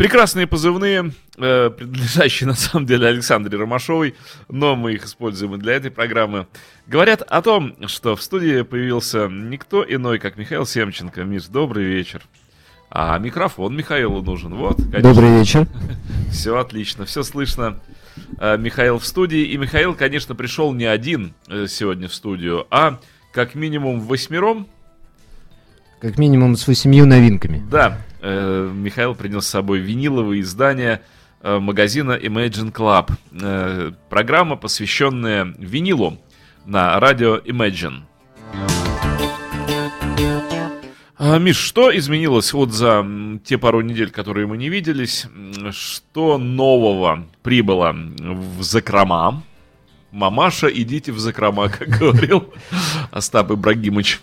Прекрасные позывные, э, принадлежащие на самом деле Александре Ромашовой, но мы их используем и для этой программы, говорят о том, что в студии появился никто иной, как Михаил Семченко. Миш, добрый вечер. А микрофон Михаилу нужен. Вот, конечно. Добрый вечер. Все отлично, все слышно. Э, Михаил в студии. И Михаил, конечно, пришел не один э, сегодня в студию, а как минимум восьмером. Как минимум с восемью новинками. Да, э, Михаил принес с собой виниловые издания э, магазина Imagine Club. Э, программа, посвященная винилу на радио Imagine. А, Миш, что изменилось вот за те пару недель, которые мы не виделись? Что нового прибыло в закрома? Мамаша, идите в закрома, как говорил Остап Ибрагимович.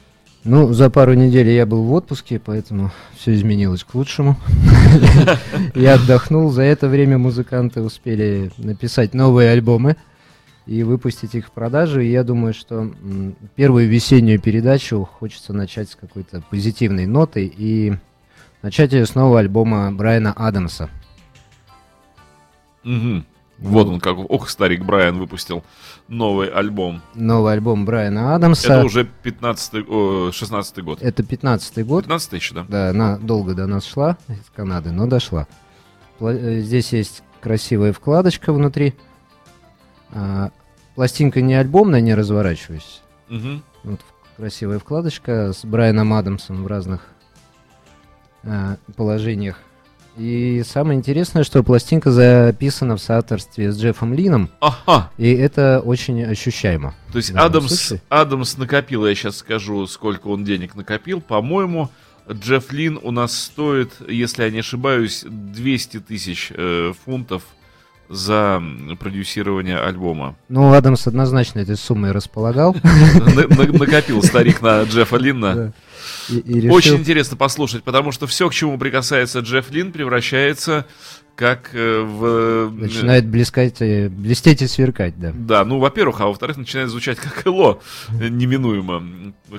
Ну, за пару недель я был в отпуске, поэтому все изменилось к лучшему. Я отдохнул. За это время музыканты успели написать новые альбомы и выпустить их в продажу. И я думаю, что первую весеннюю передачу хочется начать с какой-то позитивной нотой и начать ее с нового альбома Брайана Адамса. Вот он как, ох, старик Брайан выпустил новый альбом. Новый альбом Брайана Адамса. Это уже 15 о, 16 год. Это 15-й год. 15 еще, да? Да, она долго до нас шла из Канады, но дошла. Э, Здесь есть красивая вкладочка внутри. А, пластинка не альбомная, не разворачиваюсь. Мгм. Вот красивая вкладочка с Брайаном Адамсом в разных а, положениях. И самое интересное, что пластинка записана в соавторстве с Джеффом Лином, Ага, и это очень ощущаемо. то есть Адамс, случае. Адамс накопил, я сейчас скажу, сколько он денег накопил. По-моему, Джефф Лин у нас стоит, если я не ошибаюсь, 200 тысяч э, фунтов за продюсирование альбома. Ну, Адамс однозначно этой суммой располагал. На- на- Накопил старик на Джеффа Линна. Очень интересно послушать, потому что все, к чему прикасается Джефф Лин, превращается как э, в... Начинает блескать, э, блестеть и сверкать, да. Да, ну, во-первых, а во-вторых, начинает звучать как Эло, э, неминуемо,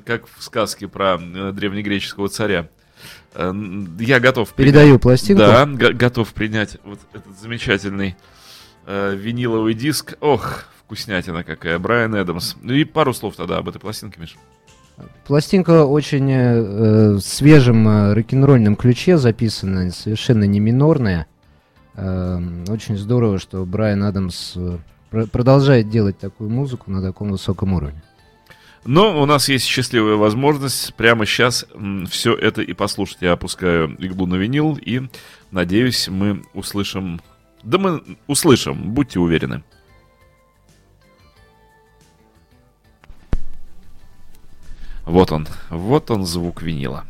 как в сказке про э, древнегреческого царя. Э, Я готов принять- Передаю пластинку. Да, го- готов принять вот этот замечательный э, виниловый диск. Ох, вкуснятина какая, Брайан Эдамс. Ну и пару слов тогда об этой пластинке, Миш. Пластинка очень э, э, свежем э, рок-н-ролльном ключе записана, совершенно не минорная. Э, очень здорово, что Брайан Адамс э, пр- продолжает делать такую музыку на таком высоком уровне. Но у нас есть счастливая возможность прямо сейчас все это и послушать. Я опускаю иглу на винил и надеюсь, мы услышим... Да мы услышим, будьте уверены. Вот он, вот он звук винила.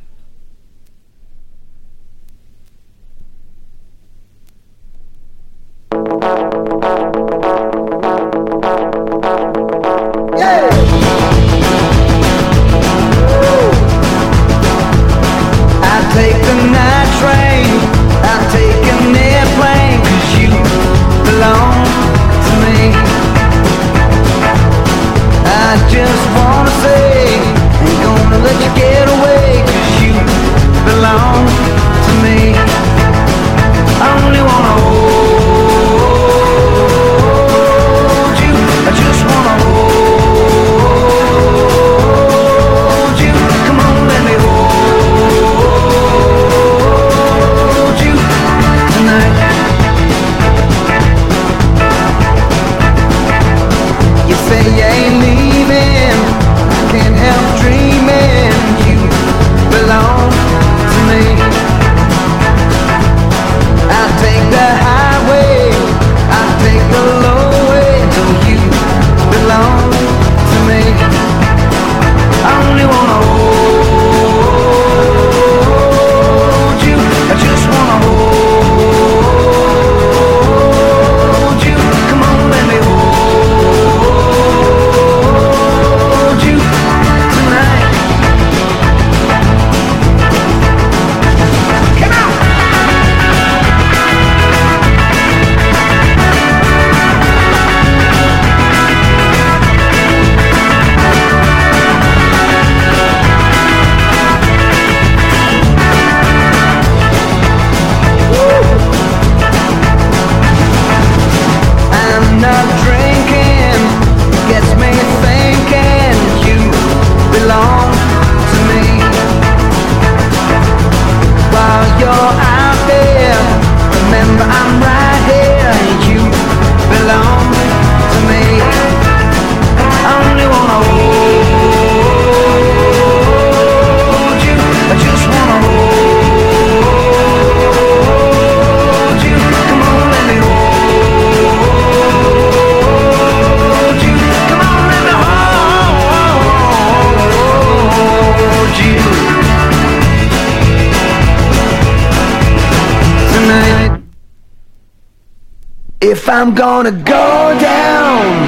I'm gonna go down,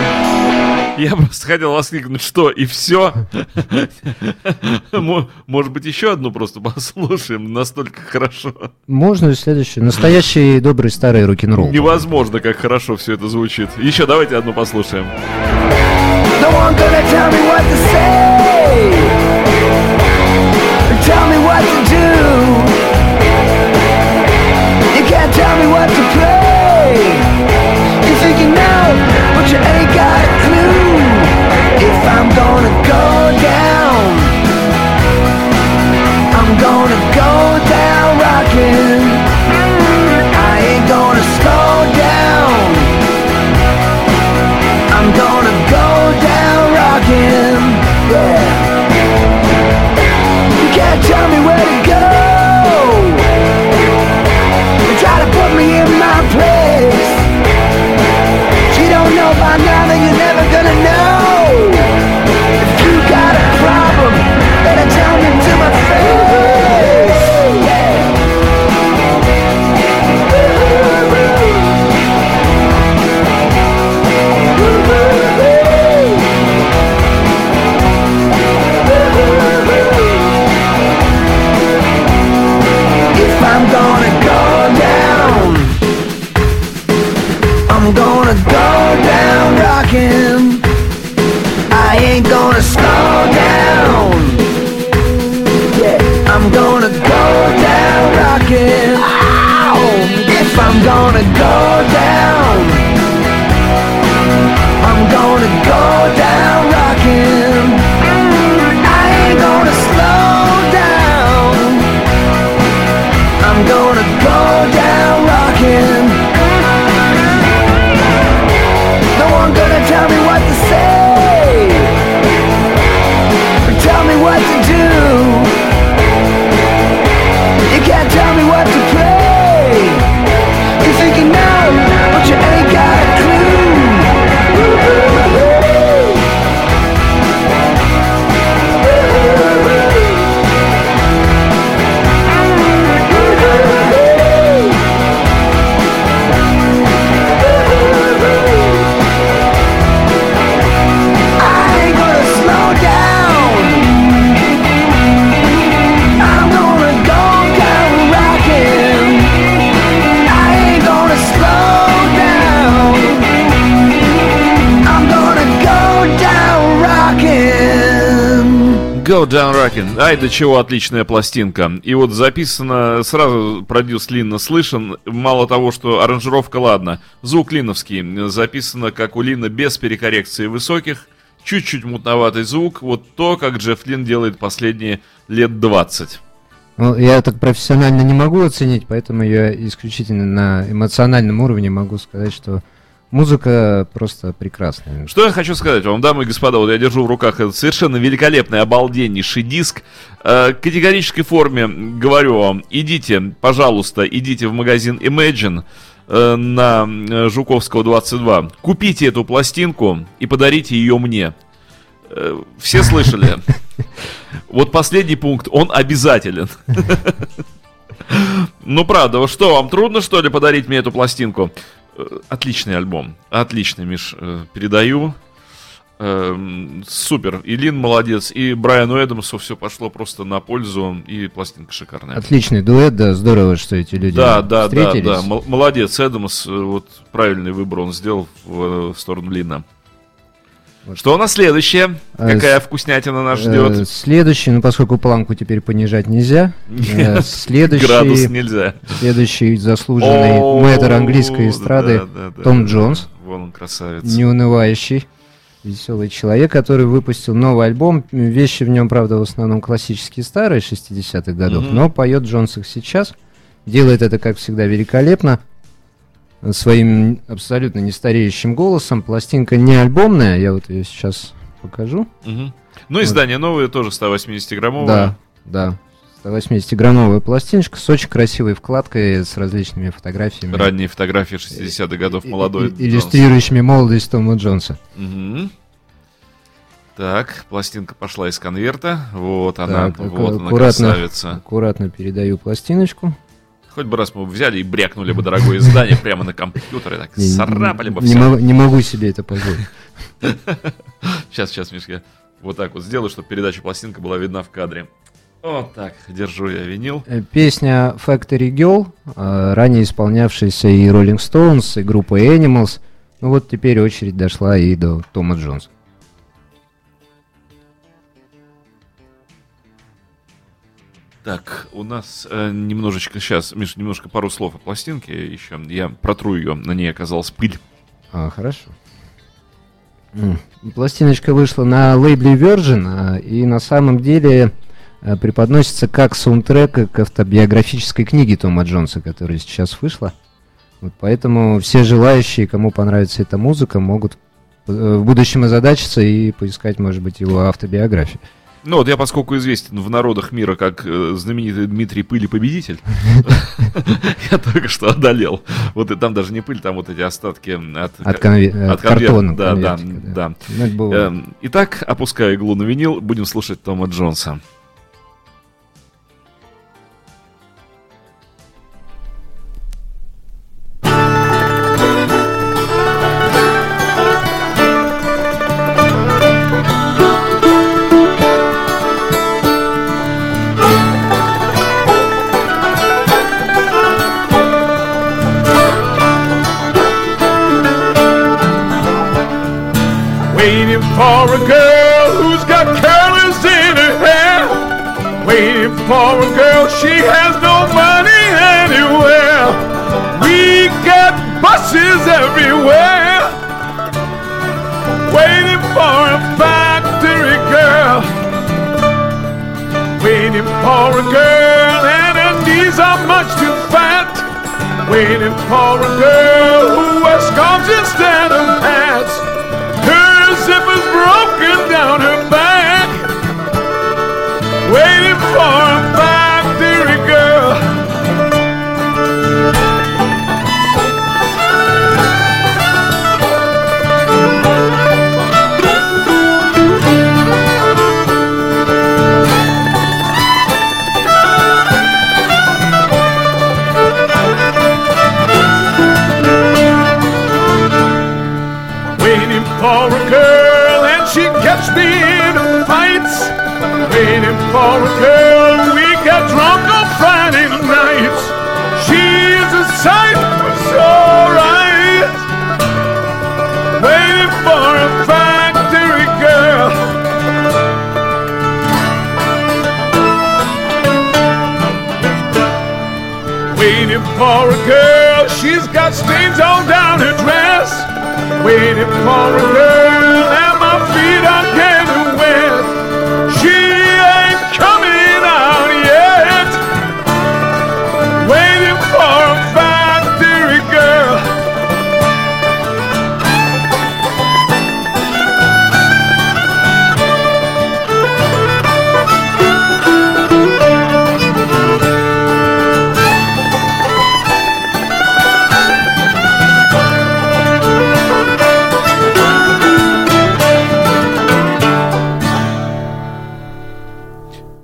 Я просто хотел воскликнуть, что, и все? Может быть, еще одну просто послушаем, настолько хорошо. Можно и следующее. Настоящий добрый старый рок-н-ролл. Невозможно, как хорошо все это звучит. Еще давайте одну послушаем. no one gonna tell me what to say. Go Down Rockin'. Ай, до чего отличная пластинка. И вот записано, сразу продюс Линна слышен. Мало того, что аранжировка, ладно. Звук линовский. Записано, как у Лина, без перекоррекции высоких. Чуть-чуть мутноватый звук. Вот то, как Джефф Лин делает последние лет 20. Ну, я так профессионально не могу оценить, поэтому я исключительно на эмоциональном уровне могу сказать, что музыка просто прекрасная. Что я хочу сказать вам, дамы и господа, вот я держу в руках этот совершенно великолепный, обалденнейший диск. Э, категорической форме говорю вам, идите, пожалуйста, идите в магазин Imagine э, на э, Жуковского 22. Купите эту пластинку и подарите ее мне. Э, Все слышали? Вот последний пункт, он обязателен. Ну правда, что, вам трудно что ли подарить мне эту пластинку? Э, Отличный альбом, отличный, Миш, э, передаю. Эм, Супер, и Лин молодец, и Брайану Эдамсу все пошло просто на пользу, и пластинка шикарная. Отличный дуэт, да, здорово, что эти люди Да, да, да, встретились. да, мол- молодец, Эдамс, э, вот правильный выбор он сделал в сторону Лина. Вот. Что у нас следующее? А, Какая вкуснятина нас Э, ждет? Следующий, ну поскольку планку теперь понижать нельзя, э, следующий, Градус нельзя. следующий заслуженный мэтр английской эстрады, да, да, да, Том да. Джонс. Вон он, красавец. неунывающий, веселый человек, который выпустил новый альбом. Вещи в нем, правда, в основном классические старые 60-х годов, Мгм. но поет Джонс их сейчас. Делает это, как всегда, великолепно. Своим абсолютно нестареющим голосом. Пластинка не альбомная, я вот ее сейчас покажу. Мгм. Ну, издание новое, тоже 180-граммовое. Да, да. 180-граммовая пластиночка с очень красивой вкладкой, с различными фотографиями. Ранние фотографии 60-х годов, молодой и-. Иллюстрирующими молодость Тома Джонса. Мгм. Так, пластинка пошла из конверта. Вот она, Так, аку- вот она, красавица. Аккуратно передаю пластиночку. Хоть бы раз мы взяли и брякнули бы дорогое издание прямо на компьютере, так Не- царапали бы не, все. могу, не могу себе это позволить. Сейчас, сейчас, Мишка, вот так вот сделаю, чтобы передача пластинка была видна в кадре. Вот так, держу я винил. Э, Песня Factory Girl, э, ранее исполнявшаяся и Rolling Stones, и группой Animals. Ну вот теперь очередь дошла и до Тома Джонса. Так, у нас э, немножечко сейчас, Миш, немножко пару слов о пластинке еще. Я протру ее, на ней оказалась пыль. А, хорошо. Пластиночка вышла на лейбле Virgin, а, и на самом деле а, преподносится как саундтрек к автобиографической книге Тома Джонса, которая сейчас вышла. Вот поэтому все желающие, кому понравится эта музыка, могут э, в будущем озадачиться и поискать, может быть, его автобиографию. Ну вот я, поскольку известен в народах мира как э, знаменитый Дмитрий Пыли Победитель, я только что одолел. Вот и там даже не пыль, там вот эти остатки от... От, конве- от от картона. Да, да, да. Ну. Эм, Итак, опуская иглу на винил, будем слушать Тома Джонса. Waiting for a girl, she has no money anywhere. We got buses everywhere. Waiting for a factory girl. Waiting for a girl, and her knees are much too fat. Waiting for a girl who wears scarves instead of hats. Her zipper's broken down her back. Waiting for a Waiting for a girl, we get drunk on Friday nights. She's a sight so right. Waiting for a factory girl. Waiting for a girl, she's got stains all down her dress. Waiting for a girl,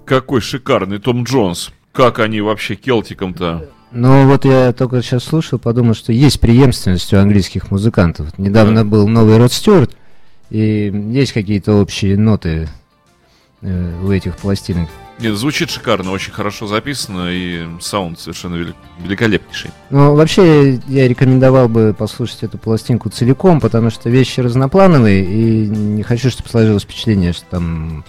Какой шикарный Том Джонс. Как они вообще келтиком-то? Ну вот я только сейчас слушал, подумал, что есть преемственность у английских музыкантов. Недавно был новый Род Стюарт, и есть какие-то общие ноты э, у этих пластинок. Нет, звучит шикарно, очень хорошо записано, и саунд совершенно велик- великолепнейший. Ну, вообще, я рекомендовал бы послушать эту пластинку целиком, потому что вещи разноплановые, и не хочу, чтобы сложилось впечатление, что там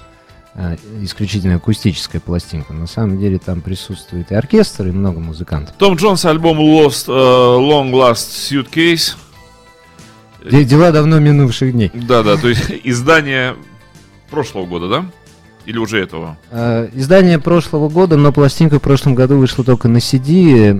исключительно акустическая пластинка. На самом деле там присутствует и оркестр, и много музыкантов. Том Джонс, альбом Lost, э, Long Last Suitcase. Де- Дела давно минувших дней. Да-да, то есть издание прошлого года, да? Или уже этого? Э, Издание прошлого года, но пластинка в прошлом году вышла только на CD.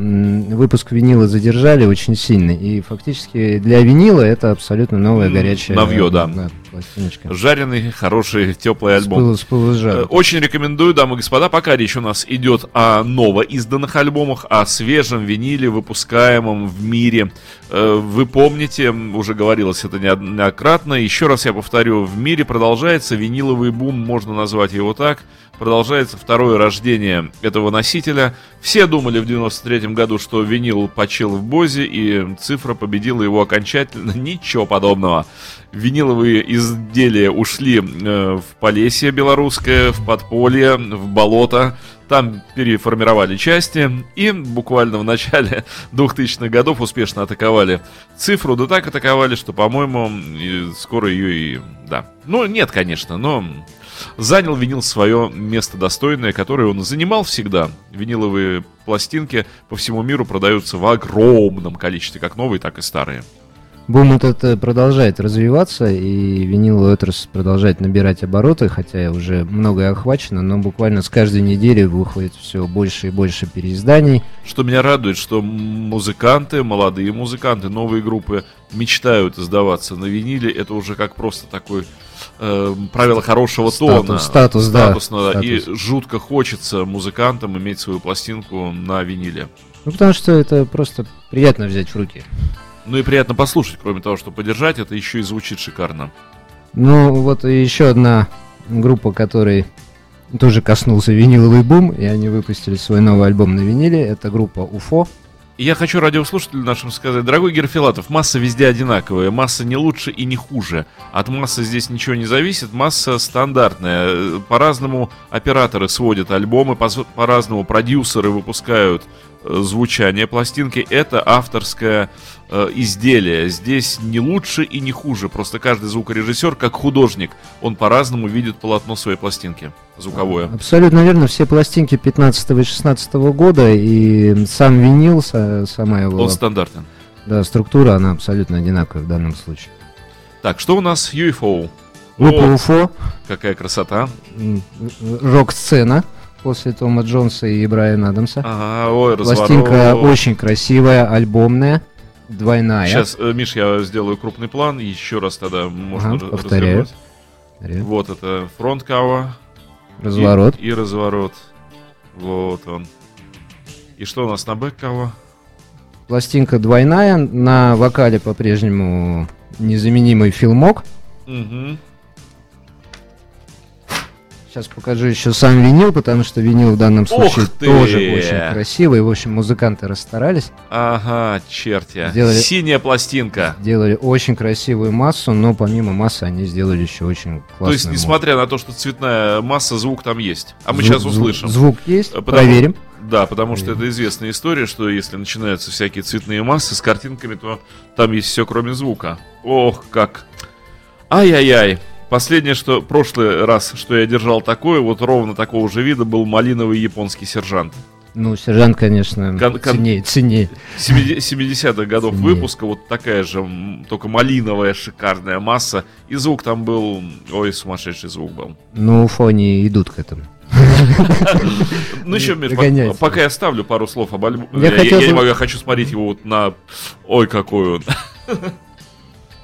Выпуск винила задержали очень сильно. И фактически для винила это абсолютно новая горячая новье, да. Пластиночка. Жареный, хороший, теплый альбом. пылу, с пылу с жару. Э, Очень рекомендую, дамы и господа, пока речь у нас идет о новоизданных альбомах, о свежем виниле, выпускаемом в мире. Э, Вы помните, уже говорилось это неоднократно, еще раз я повторю, в мире продолжается виниловый бум, можно назвать его так. Продолжается второе рождение этого носителя. Все думали в 93 году, что винил почил в Бозе, и цифра победила его окончательно. Ничего подобного. Виниловые изделия ушли э, в Полесье белорусское, в подполье, в болото. Там переформировали части и буквально в начале 2000-х годов успешно атаковали цифру, да так атаковали, что, по-моему, скоро ее и... Да. Ну, нет, конечно, но занял винил свое место достойное, которое он занимал всегда. Виниловые пластинки по всему миру продаются в огромном количестве, как новые, так и старые. Бум этот продолжает развиваться, и виниловая отрасль продолжает набирать обороты, хотя уже многое охвачено, но буквально с каждой недели выходит все больше и больше переизданий. Что меня радует, что музыканты, молодые музыканты, новые группы мечтают издаваться на виниле. Это уже как просто такой э, правило хорошего Статус, тона. статус, да, Статусно, да. И статус. жутко хочется музыкантам иметь свою пластинку на виниле. Ну, потому что это просто приятно взять в руки. Ну и приятно послушать, кроме того, что подержать, это еще и звучит шикарно. Ну, вот и еще одна группа, которой тоже коснулся виниловый бум, и они выпустили свой новый альбом на виниле. Это группа Уфо. Я хочу радиослушателям нашим сказать, дорогой Герфилатов, масса везде одинаковая, масса не лучше и не хуже. От массы здесь ничего не зависит, масса стандартная. По-разному операторы сводят альбомы, по- по-разному продюсеры выпускают звучание пластинки. Это авторское э, изделие. Здесь не лучше и не хуже. Просто каждый звукорежиссер, как художник, он по-разному видит полотно своей пластинки звуковое. Абсолютно верно, все пластинки 15 и 16 года, и сам винил, са- сама его Он стандартен. да, структура, она абсолютно одинаковая в данном случае. Так, что у нас UFO? Группа Уфо, какая красота. рок-сцена после Тома Джонса и Брайана Адамса. Ага, ой, Пластинка разворот. очень красивая, альбомная, двойная. Сейчас, э, Миш, я сделаю крупный план, еще раз тогда можно Ага, повторяю. развернуть. Вот это фронт кава. Разворот. И, и разворот. Вот он. И что у нас на бэк кава? Пластинка двойная, на вокале по-прежнему незаменимый филмок. Угу. Сейчас покажу еще сам винил, потому что винил в данном случае Ух ты! тоже очень красивый. В общем, музыканты расстарались, Ага, черти. Сделали- Синяя пластинка. сделали очень красивую массу, но помимо массы они сделали еще очень классную То есть, музыку. несмотря на то, что цветная масса, звук там есть. А мы Звук- сейчас услышим. Звук есть, Потому- проверим. Да, потому что это известная история, что если начинаются всякие цветные массы с картинками, то там есть все, кроме звука. Ох, как. Ай-яй-яй. Последнее, что прошлый раз, что я держал такое, вот ровно такого же вида, был малиновый японский сержант. Ну, сержант, конечно, Кон- кон- ценнее, ценнее. 70-х годов Сильнее. выпуска, вот такая же, только малиновая шикарная масса. И звук там был, ой, сумасшедший звук был. Ну, фоне идут к этому. Ну еще, пока я ставлю пару слов об альбоме. Я не могу, я хочу смотреть его вот на... Ой, какой он.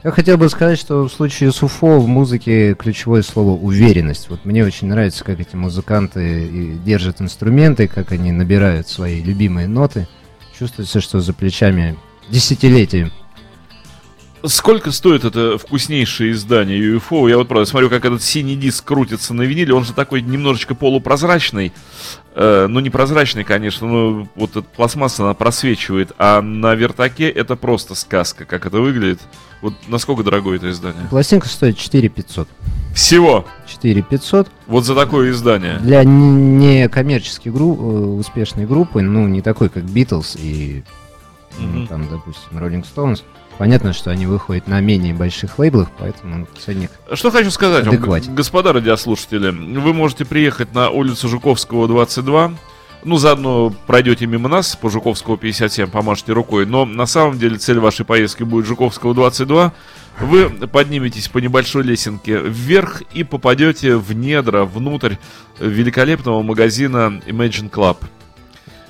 Я хотел бы сказать, что в случае с Уфо в музыке ключевое слово уверенность. Вот мне очень нравится, как эти музыканты держат инструменты, как они набирают свои любимые ноты. Чувствуется, что за плечами десятилетия. Сколько стоит это вкуснейшее издание UFO? Я вот правда смотрю, как этот синий диск крутится на виниле. Он же такой немножечко полупрозрачный. Э, ну, не прозрачный, конечно, но вот эта пластмасса, она просвечивает. А на вертаке это просто сказка, как это выглядит. Вот насколько дорогое это издание? Пластинка стоит 4 500. Всего! 4 500. Вот за такое издание. Для некоммерческой гру- э, успешной группы, ну, не такой, как Beatles и, ну, Мгм. там, допустим, Rolling Stones, понятно, что они выходят на менее больших лейблах, поэтому ценник Что хочу сказать вам, Адекватен. г- господа радиослушатели. Вы можете приехать на улицу Жуковского, 22. Ну, заодно пройдете мимо нас по Жуковского 57, помашете рукой. Но на самом деле цель вашей поездки будет Жуковского 22. Вы подниметесь по небольшой лесенке вверх и попадете в недра, внутрь великолепного магазина Imagine Club.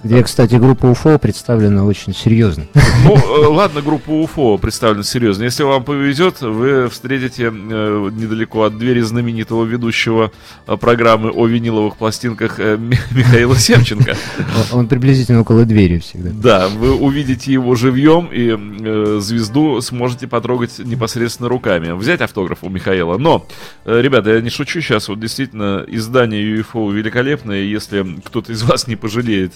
Где, кстати, группа УФО представлена очень серьезно. Ну, э, ладно, группа УФО представлена серьезно. Если вам повезет, вы встретите э, недалеко от двери знаменитого ведущего э, программы о виниловых пластинках Ми- Михаила Семченко. Он- приблизительно около двери всегда. Да, вы увидите его живьем и звезду сможете потрогать непосредственно руками. Взять автограф у Михаила. Но, ребята, я не шучу сейчас. Вот действительно, издание UFO великолепное. Если кто-то из вас не пожалеет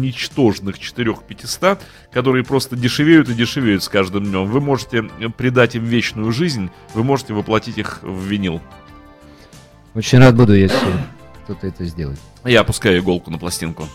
ничтожных 4-500, которые просто дешевеют и дешевеют с каждым днем, вы можете придать им вечную жизнь, вы можете воплотить их в винил. Очень рад буду, если кто-то это сделает. Я опускаю иголку на пластинку.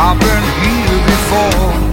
I've been here before.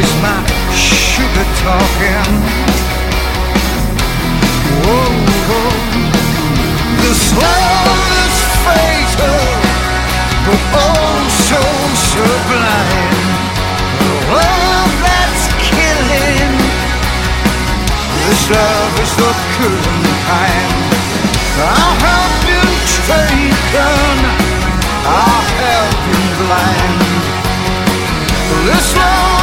It's my sugar talking. Whoa, whoa. This love is fatal, but oh so sublime. The love that's killing. This love is the killing kind. I have been taken. I have been blind. This love is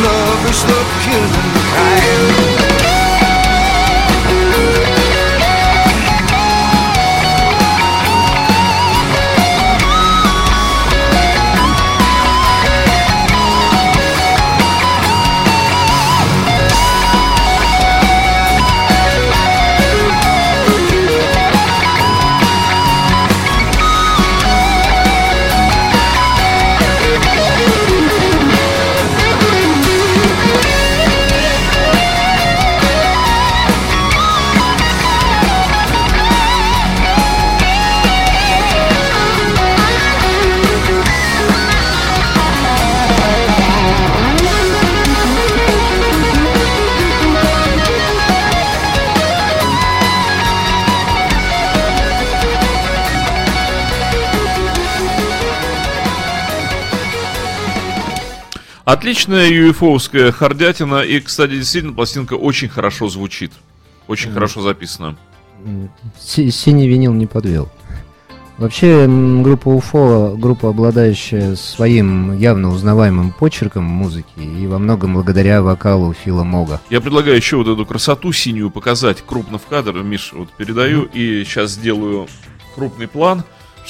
lover's looking crying. Отличная юэфовская хардятина. И, кстати, действительно, пластинка очень хорошо звучит. Очень хорошо записана. Синий винил не подвел. Вообще, группа УФО, группа, обладающая своим явно узнаваемым почерком музыки, и во многом благодаря вокалу Фила Мога. Я предлагаю еще вот эту красоту синюю показать крупно в кадр. Миш, вот передаю и сейчас сделаю крупный план,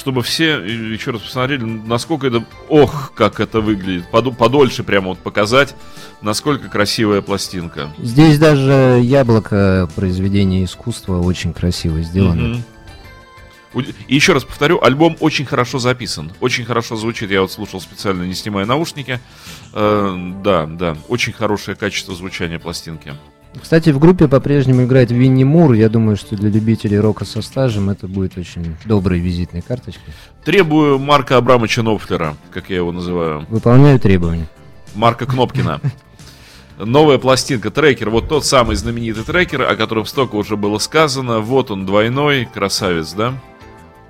чтобы все еще раз посмотрели, насколько это... Ох, как это выглядит. Подольше прямо вот показать, насколько красивая пластинка. Здесь даже яблоко произведения искусства очень красиво сделано. Уд- И еще раз повторю, альбом очень хорошо записан, очень хорошо звучит. Я вот слушал специально, не снимая наушники. Э, да, да, очень хорошее качество звучания пластинки. Кстати, в группе по-прежнему играет Винни Мур. Я думаю, что для любителей рока со стажем это будет очень доброй визитной карточкой. Требую Марка Абрамовича Нопфлера, как я его называю. Выполняю требования. Марка Кнопкина. Новая пластинка, трекер, вот тот самый знаменитый трекер, о котором столько уже было сказано. Вот он, двойной, красавец, да?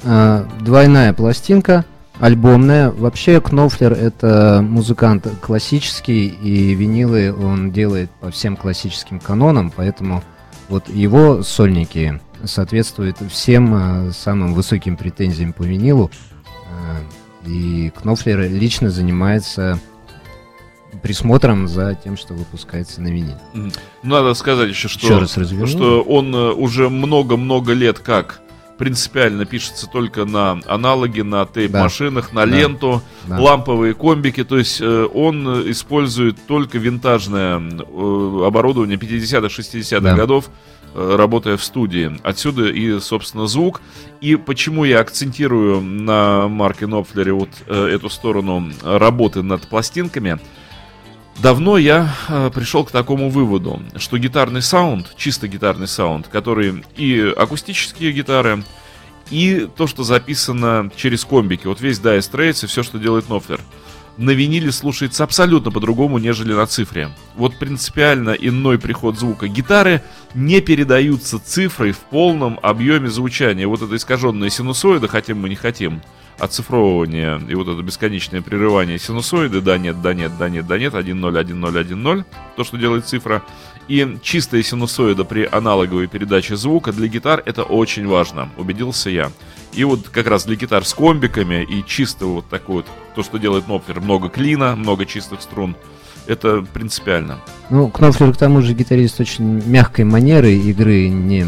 А, двойная пластинка, альбомная. Вообще Кнофлер это музыкант классический, и винилы он делает по всем классическим канонам, поэтому вот его сольники соответствуют всем а, самым высоким претензиям по винилу. А, и Кнофлер лично занимается присмотром за тем, что выпускается на виниле. Надо сказать еще, что, Еще раз разверну. что он э, уже много-много лет как принципиально пишется только на аналоги, на тейп-машинах, на Да. ленту, Да. ламповые комбики. То есть э, он э, использует только винтажное э, оборудование 50-х, 60-х Да. годов, работая в студии. Отсюда и, собственно, звук. И почему я акцентирую на Марке Нопфлере вот эту сторону работы над пластинками – Давно я э, пришел к такому выводу, что гитарный саунд, чисто гитарный саунд, который и акустические гитары, и то, что записано через комбики, вот весь Dire Straits и все, что делает Нофлер, на виниле слушается абсолютно по-другому, нежели на цифре. Вот принципиально иной приход звука. Гитары не передаются цифрой в полном объеме звучания. Вот это искаженная синусоида, хотим мы не хотим, оцифровывание и вот это бесконечное прерывание синусоиды, да, нет, да, нет, да, нет, да, нет, 1, 0, 1, 0, 1, 0, то, что делает цифра, и чистая синусоида при аналоговой передаче звука для гитар это очень важно, убедился я. И вот как раз для гитар с комбиками и чисто вот такой вот, то, что делает Нопфер, много клина, много чистых струн, это принципиально. Ну, Кнофлер, к тому же, гитарист очень мягкой манеры игры, не,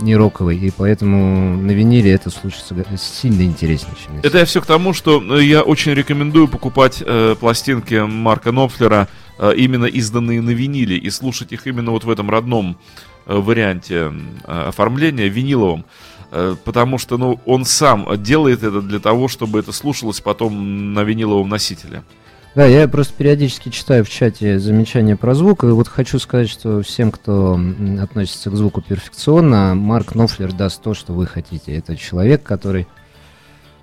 не роковой, и поэтому на виниле это слушается га- сильно интереснее, чем Это я все к тому, что э, я очень рекомендую покупать э, пластинки Марка Нопфлера, э, именно изданные на виниле, и слушать их именно вот в этом родном э, варианте э, оформления, виниловом. Э, Потому что, ну, он сам делает это для того, чтобы это слушалось потом на виниловом носителе. Да, я просто периодически читаю в чате замечания про звук, и вот хочу сказать, что всем, кто относится к звуку перфекционно, Марк Нофлер даст то, что вы хотите. Это человек, который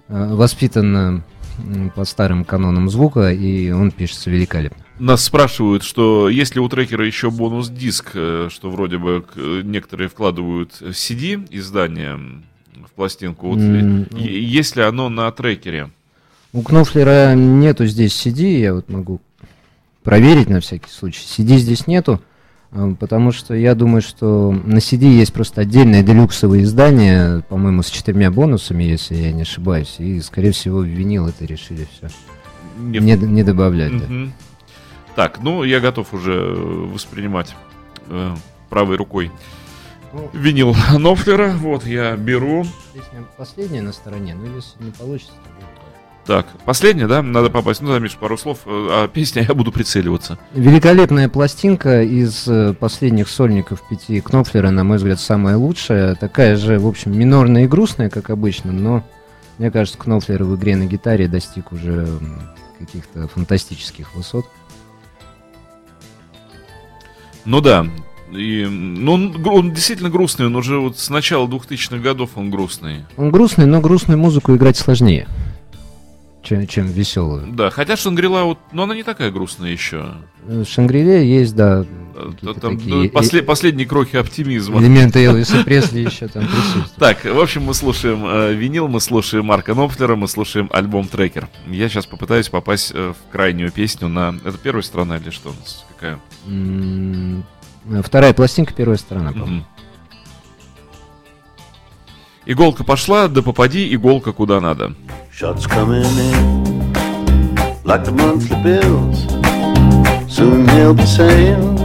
э, воспитан э, по старым канонам звука, и он пишется великолепно. Нас спрашивают, что есть ли у трекера еще бонус-диск, э, что вроде бы некоторые вкладывают CD издание в пластинку. Вот ли- М, е- есть ли оно на трекере? У Кнофлера нету здесь CD, я вот могу проверить на всякий случай. CD здесь нету, а, потому что я думаю, что на CD есть просто отдельное делюксовое издание, по-моему, с четырьмя бонусами, если я не ошибаюсь, и, скорее всего, винил это решили все. Не Не, не добавлять, да. Мгм. Так, ну я готов уже э, воспринимать э, правой рукой Ну. винил Нофлера. Вот я беру. Песня последняя на стороне, но если не получится, то. Так, последняя, да? Надо попасть. Ну, да, Миш, пару слов. э, А песня я буду прицеливаться. Великолепная пластинка из э, последних сольников пяти Кнопфлера, на мой взгляд, самая лучшая. Такая же, в общем, минорная и грустная, как обычно, но мне кажется, Кнопфлер в игре на гитаре достиг уже каких-то фантастических высот. Ну да. И, ну, он, он действительно грустный, он уже вот с начала 2000-х годов он грустный. Он грустный, но грустную музыку играть сложнее, чем, чем веселую. Да, хотя Шангрила вот, но она не такая грустная еще. В Шангриле есть, да, Э, Там такие ну, э- после- последние крохи оптимизма. элементы Элвиса Пресли еще там присутствуют. Так, в общем, мы слушаем э, винил, мы слушаем Марка Нопфлера, мы слушаем альбом Трекер. Я сейчас попытаюсь попасть э, в крайнюю песню на... Это первая сторона или что у нас? Какая? М, Вторая пластинка, первая сторона, по-моему. Иголка пошла, да попади иголка куда надо. Shots coming in like the monthly bills. Soon he'll be saying,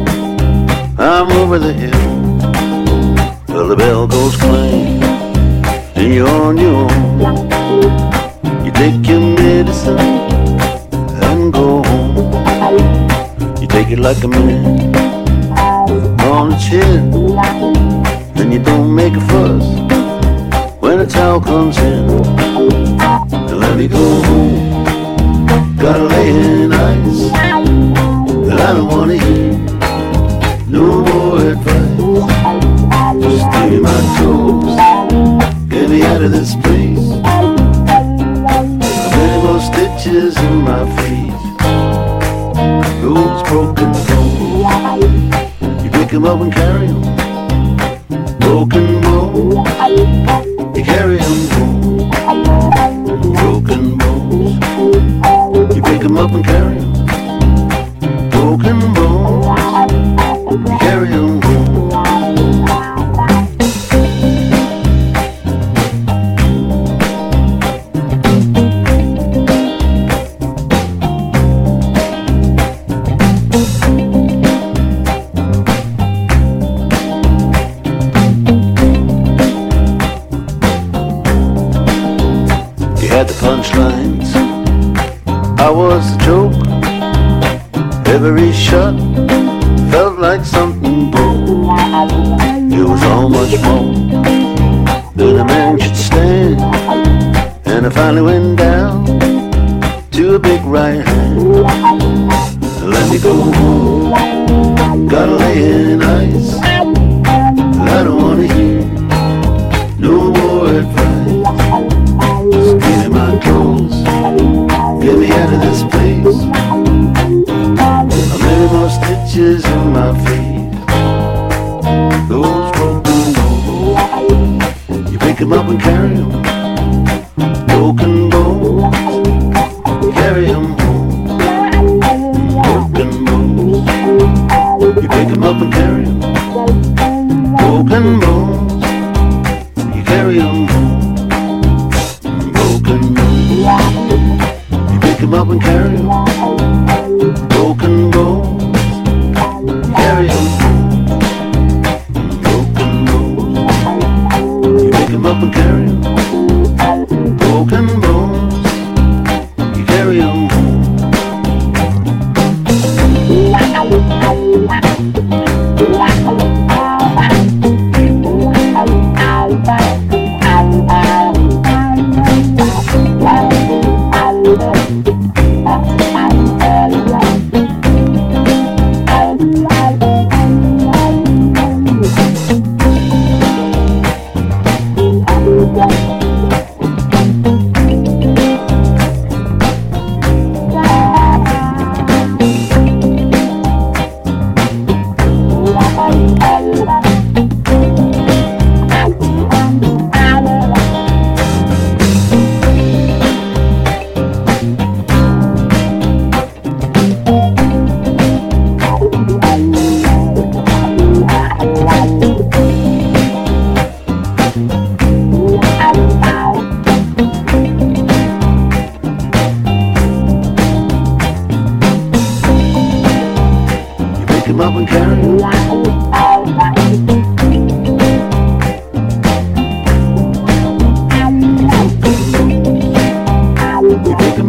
I'm over the hill. Well, the bell goes clang, and you're on your own. You take your medicine and go home. You take it like a man on the chin, and you don't make a fuss when a towel comes in. Let me go home. Gotta lay in ice. And I don't wanna hear no more advice. Just give me my toes. Get me out of this place. Many more stitches in my face. Those broken bones. You pick 'em up and carry 'em. Broken bones. You carry up and carry.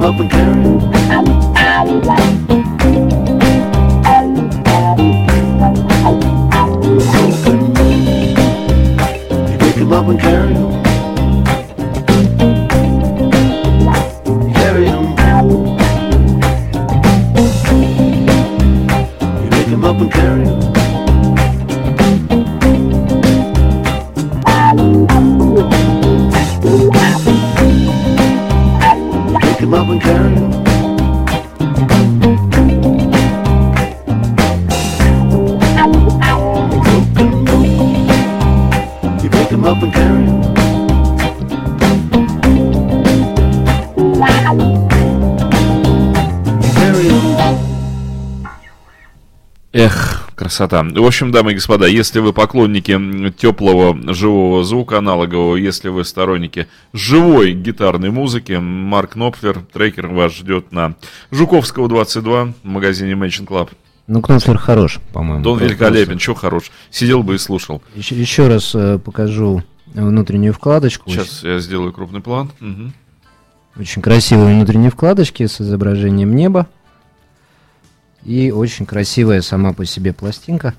Up and carry Красота. В общем, дамы и господа, если вы поклонники теплого живого звука аналогового, если вы сторонники живой гитарной музыки, Марк Нопфлер, трекер вас ждет на Жуковского 22 в магазине Mansion Club. Ну, Кнофлер хорош, по-моему. Да он Просто- великолепен, что хорош. Сидел бы и слушал. Еще, еще раз э, покажу внутреннюю вкладочку. Сейчас я сделаю крупный план. Мгм. Очень красивые внутренние вкладочки с изображением неба. И очень красивая сама по себе пластинка.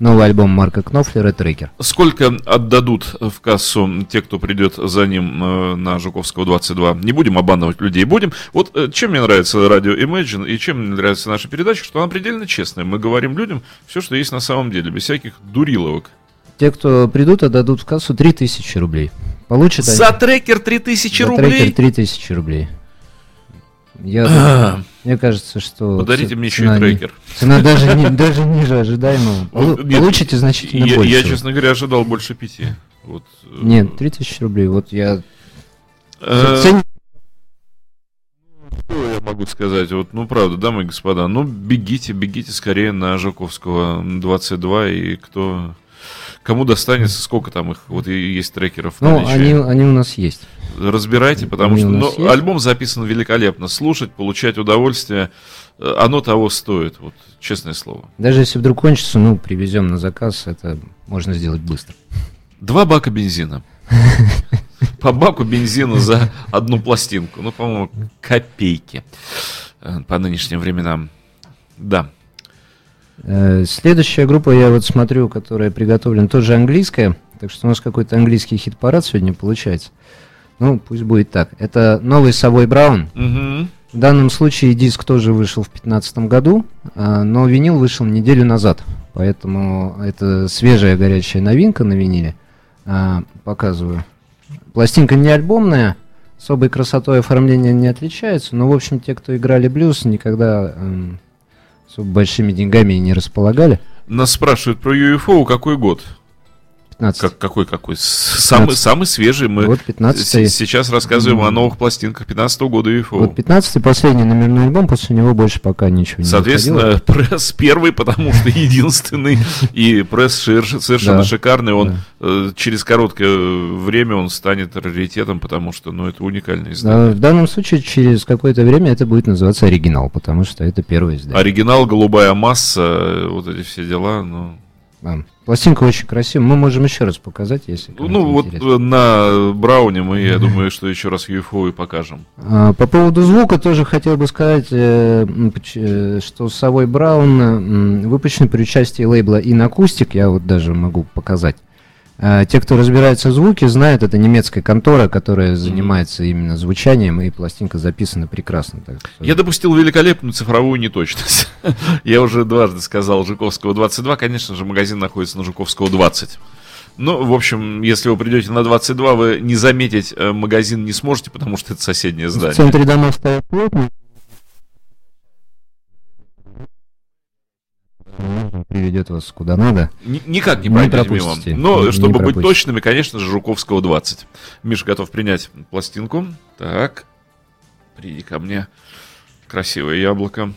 Новый альбом Марка Кнофлера «Трекер». Сколько отдадут в кассу те, кто придет за ним э, на Жуковского 22? Не будем обманывать людей, будем. Вот э, чем мне нравится радио Imagine и чем мне нравится наша передача, что она предельно честная. Мы говорим людям все, что есть на самом деле, без всяких дуриловок. Те, кто придут, отдадут в кассу 3000 рублей. Получат они- За трекер 3000 за рублей? трекер 3000 рублей. Я, мне кажется, что... Подарите ц- мне еще и не- трекер. Цена даже, не- даже ниже ожидаемого. Нет, Получите значительно Я, больше. я, честно говоря, ожидал больше пяти. Вот, э, Нет, 3000 рублей. Вот я... э, цен- Что я могу сказать? Вот, ну, правда, дамы и господа, ну, бегите, бегите скорее на Жуковского 22, и кто... Кому достанется, сколько там их, вот и есть трекеров Ну, они, они у нас есть. Разбирайте, потому они что ну, альбом записан великолепно. Слушать, получать удовольствие, э, оно того стоит, вот, честное слово. Даже если вдруг кончится, ну, привезем на заказ, это можно сделать быстро. Два бака бензина. По баку бензина за одну пластинку. Ну, по-моему, копейки э, по нынешним временам. Да. Э, Следующая группа, я вот смотрю, которая приготовлена, тоже английская, так что у нас какой-то английский хит-парад сегодня получается. Ну, пусть будет так. Это новый Совой Браун. В данном случае диск тоже вышел в 2015 году, а, но винил вышел неделю назад. Поэтому это свежая горячая новинка на виниле. А, Показываю. Пластинка не альбомная, особой красотой оформления не отличается, но, в общем, те, кто играли блюз, никогда эм, особо большими деньгами не располагали. Нас спрашивают про UFO, какой год? 15. Как, какой, какой? С- Самый, 15. самый свежий. Мы Вот 15 с- сейчас рассказываем о новых пластинках 15 года UFO. Вот 15 последний номерной альбом, после него больше пока ничего не Соответственно, выходило. пресс первый, потому что единственный, и пресс совершенно Да. шикарный. Он Да. э, через короткое время он станет раритетом, потому что, ну, это уникальное Да, издание. в данном случае через какое-то время это будет называться оригинал, потому что это первое издание. Оригинал, голубая масса, э, вот эти все дела, ну... Да. Пластинка очень красивая. Мы можем еще раз показать, если. Ну, вот интересно. э, на Брауне мы, я думаю, что еще раз UFO и покажем. А, По поводу звука тоже хотел бы сказать, э, э, что Совой Браун выпущен при участии лейбла Инакустик, я вот даже могу показать. А, Те, кто разбирается в звуке, знают, это немецкая контора, которая занимается именно звучанием, и пластинка записана прекрасно. так что- Я допустил великолепную цифровую неточность. Я уже дважды сказал Жуковского 22, конечно же, магазин находится на Жуковского 20. Ну, в общем, если вы придете на 22, вы не заметить э, магазин не сможете, потому что это соседнее В здание. центре дома стоят плотно. Приведет вас куда надо. Ни- Никак не Не пройдете мимо. Но, Не- не чтобы быть пропустите. точными, конечно же, Жуковского 20. Миша готов принять пластинку. Так, приди ко мне. Красивое яблоко.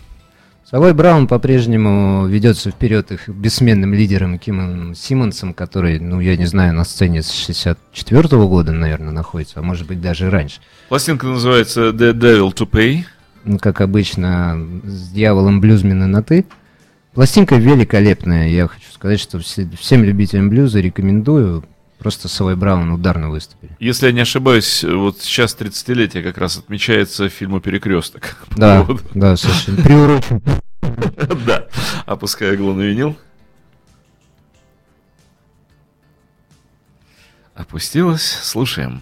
Совой Браун по-прежнему ведется вперед их бессменным лидером Кимом Симмонсом, который, ну, я не знаю, на сцене с 64 года, наверное, находится, а может быть даже раньше. Пластинка называется The Devil to Pay. Ну, как обычно, с дьяволом блюзмена на «ты». Пластинка великолепная. Я хочу сказать, что все- всем любителям блюза рекомендую. Просто Совой Браун ударно выступили. Если я не ошибаюсь, вот сейчас 30-летие как раз отмечается фильму «Перекресток». Да, Вот. да, совершенно. Приурочен. Да. Опускаю иглу на винил. Опустилась. Слушаем.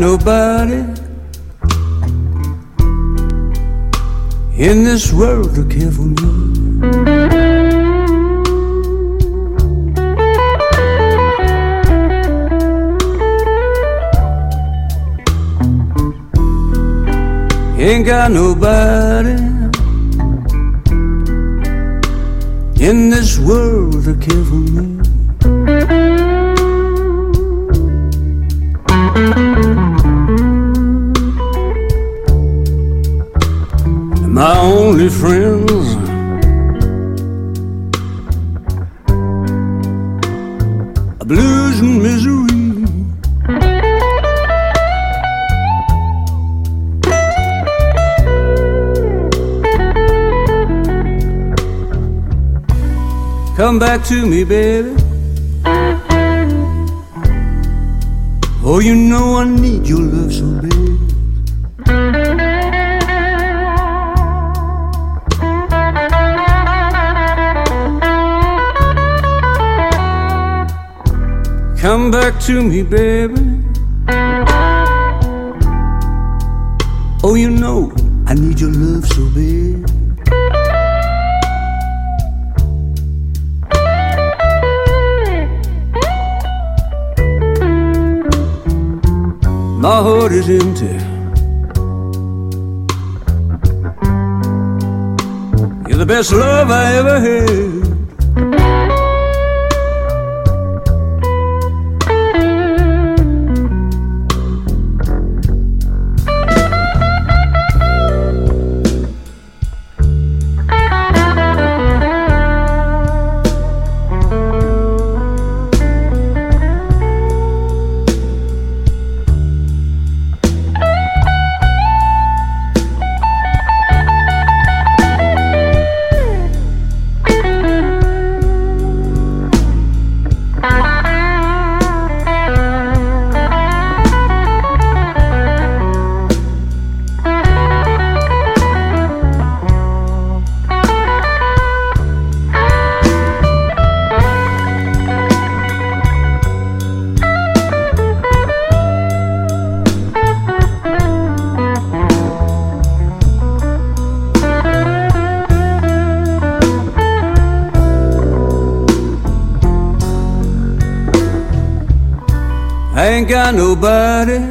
Nobody in this world to care for me. Ain't got nobody in this world to care for me. To me, baby. Oh, you know I need your love so bad. Come back to me, baby. Best love I ever had. Got nobody.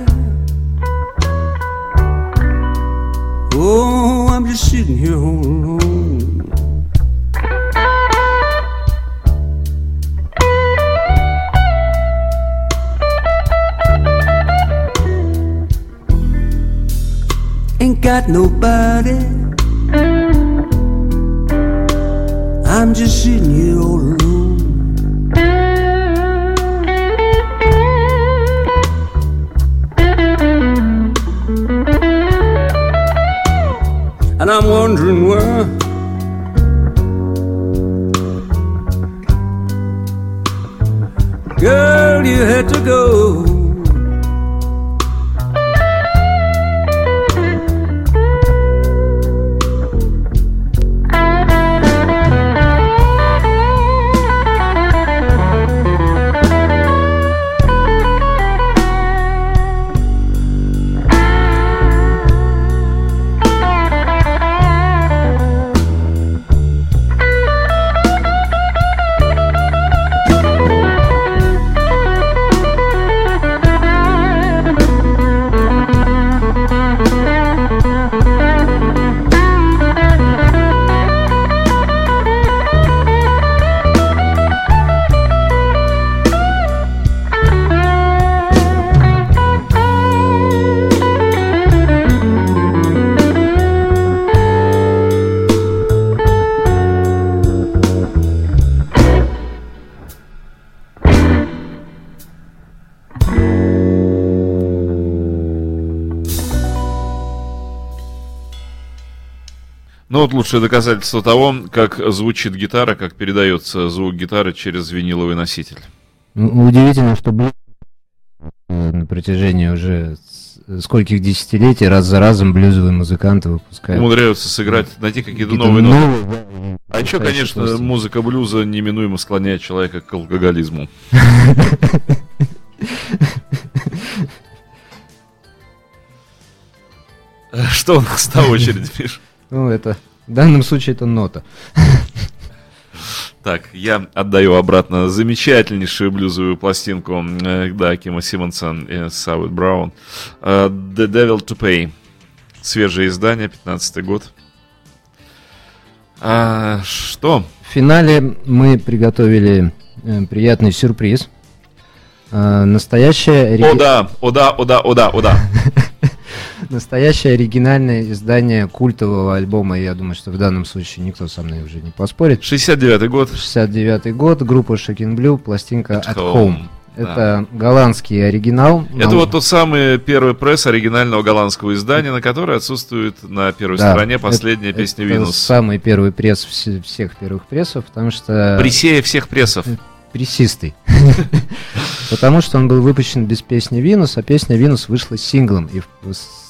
Лучшее доказательство того, как звучит гитара, как передается звук гитары через виниловый носитель. Ну, Удивительно, что на протяжении уже скольких десятилетий раз за разом блюзовые музыканты выпускают. Умудряются сыграть, найти какие-то новые ноты. новые, А еще, конечно, пластинки. музыка блюза неминуемо склоняет человека к алкоголизму. Что у нас на очереди, Миш? Ну, это... В данном случае это нота. Так, я отдаю обратно замечательнейшую блюзовую пластинку, э, да, Кима Симмонса и Сауит Браун. Э, The Devil to Pay. Свежее издание, 15 год. А, что? В финале мы приготовили э, приятный сюрприз. Э, настоящее, О да, о да, о да, о да, о да. настоящее оригинальное издание культового альбома. Я думаю, что в данном случае никто со мной уже не поспорит. 69-й год. 69 год, группа Shaking Blue, пластинка At At, Home. Home. Это голландский оригинал. Это вот тот самый первый пресс оригинального голландского издания, на который отсутствует на первой да, стороне последняя это- песня это Винус. самый первый пресс все- всех первых прессов, потому что... Присея всех прессов. Прессистый. Потому что он был выпущен без песни Винус, а песня Винус вышла синглом и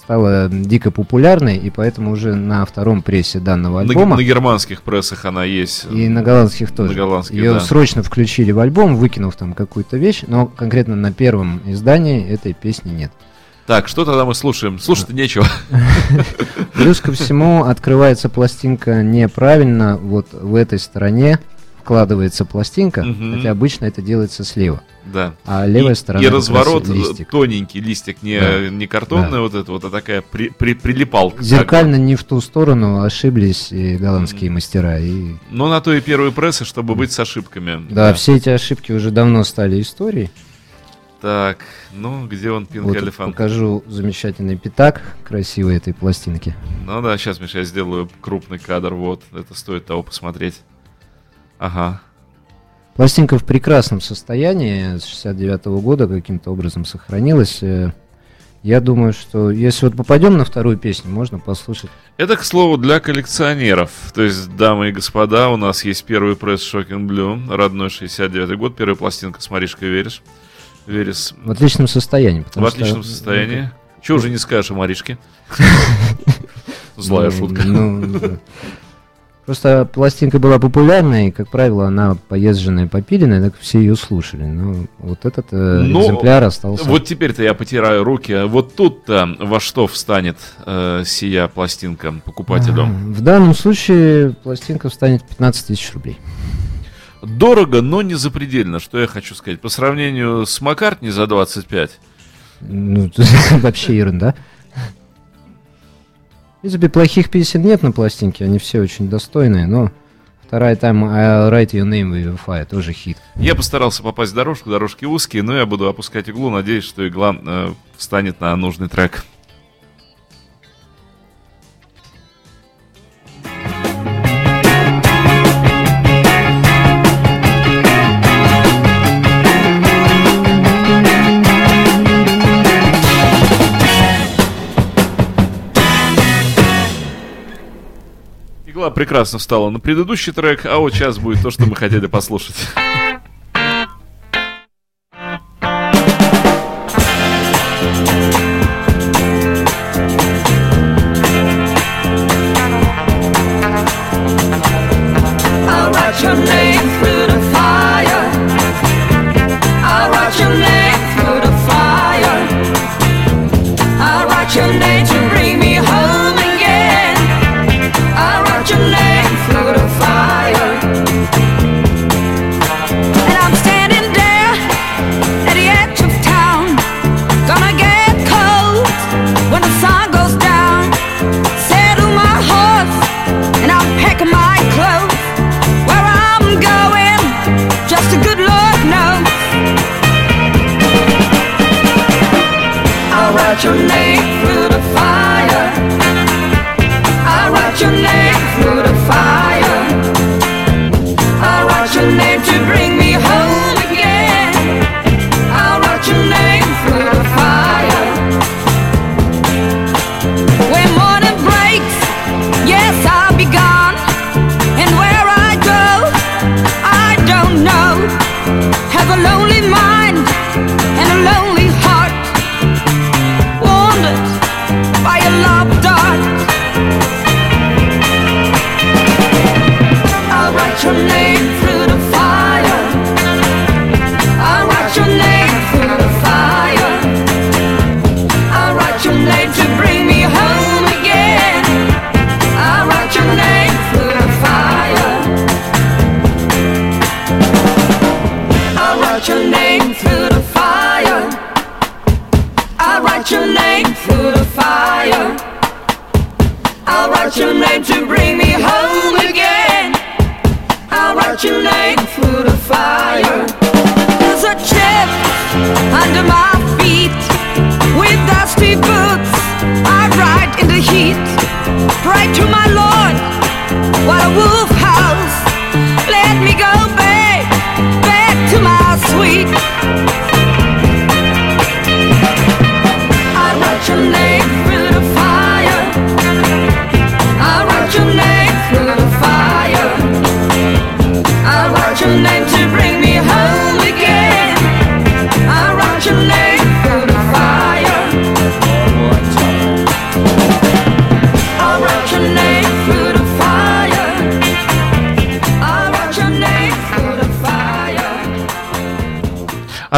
стала дико популярной, и поэтому уже на втором прессе данного На, альбома на германских прессах она есть. и на голландских тоже. На голландских, Ее да. срочно включили в альбом, выкинув там какую-то вещь, но конкретно на первом издании этой песни нет. Так, что тогда мы слушаем? Слушать нечего. Плюс ко всему открывается пластинка неправильно, вот в этой стороне вкладывается пластинка, Мгм. хотя обычно это делается слева, Да. а левая и, сторона и разворот э, листик. тоненький листик, не, Да. не картонная вот эта вот, а такая при, при- прилипалка. Зеркально не в ту сторону ошиблись и голландские мастера. И, Но на то и первые прессы, чтобы быть с ошибками. да, все эти ошибки уже давно стали историей. Так, ну где он, Пинк Вот Элефант? покажу замечательный пятак красивой этой пластинки. Ну да, сейчас, Миша, я сделаю крупный кадр, вот, это стоит того посмотреть. Ага. Пластинка в прекрасном состоянии, с 69 года каким-то образом сохранилась. Э, Я думаю, что если вот попадем на вторую песню, можно послушать. Это, к слову, для коллекционеров. То есть, дамы и господа, у нас есть первый пресс Shocking Blue, родной 69 год, первая пластинка с Маришкой Верес. Верес В отличном состоянии. в потому что- отличном состоянии. Чего уже не скажешь о Маришке? Злая Ну, шутка. ну. Просто пластинка была популярная, и, как правило, она поезженная, попиленная, так все ее слушали. Но вот этот э, Ну, экземпляр остался. Вот теперь-то я потираю руки. Вот тут-то во что встанет э, сия пластинка покупателю? В данном случае пластинка встанет 15 тысяч рублей. Дорого, но не запредельно, что я хочу сказать. По сравнению с Маккартни за 25, Ну, вообще ерунда. В принципе, плохих песен нет на пластинке, они все очень достойные, но вторая там I'll Write Your Name with Fire тоже хит. я постарался попасть в дорожку, дорожки узкие, но я буду опускать иглу, надеюсь, что игла э, встанет на нужный трек. Прекрасно встала на предыдущий трек, а вот сейчас будет то, что мы хотели послушать.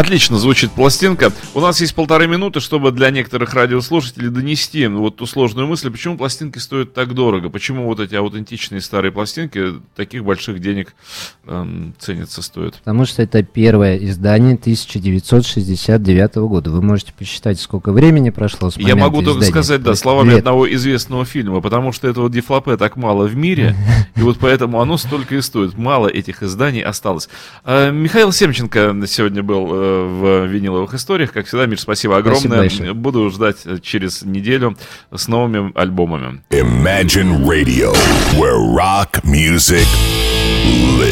Отлично звучит пластинка. У нас есть полторы минуты, чтобы для некоторых радиослушателей донести вот ту сложную мысль, почему пластинки стоят так дорого, почему вот эти аутентичные старые пластинки таких больших денег эм, ценятся, стоят. Потому что это первое издание 1969 года. Вы можете посчитать, сколько времени прошло с Я момента могу только издания. сказать, да, словами лет. одного известного фильма, потому что этого дифлопе так мало в мире, и вот поэтому оно столько и стоит. Мало этих изданий осталось. А, Михаил Семченко сегодня был э, в виниловых историях. Как всегда, Миш, спасибо огромное. большое. Буду ждать э, через неделю с новыми альбомами. Imagine Radio, where rock music lives.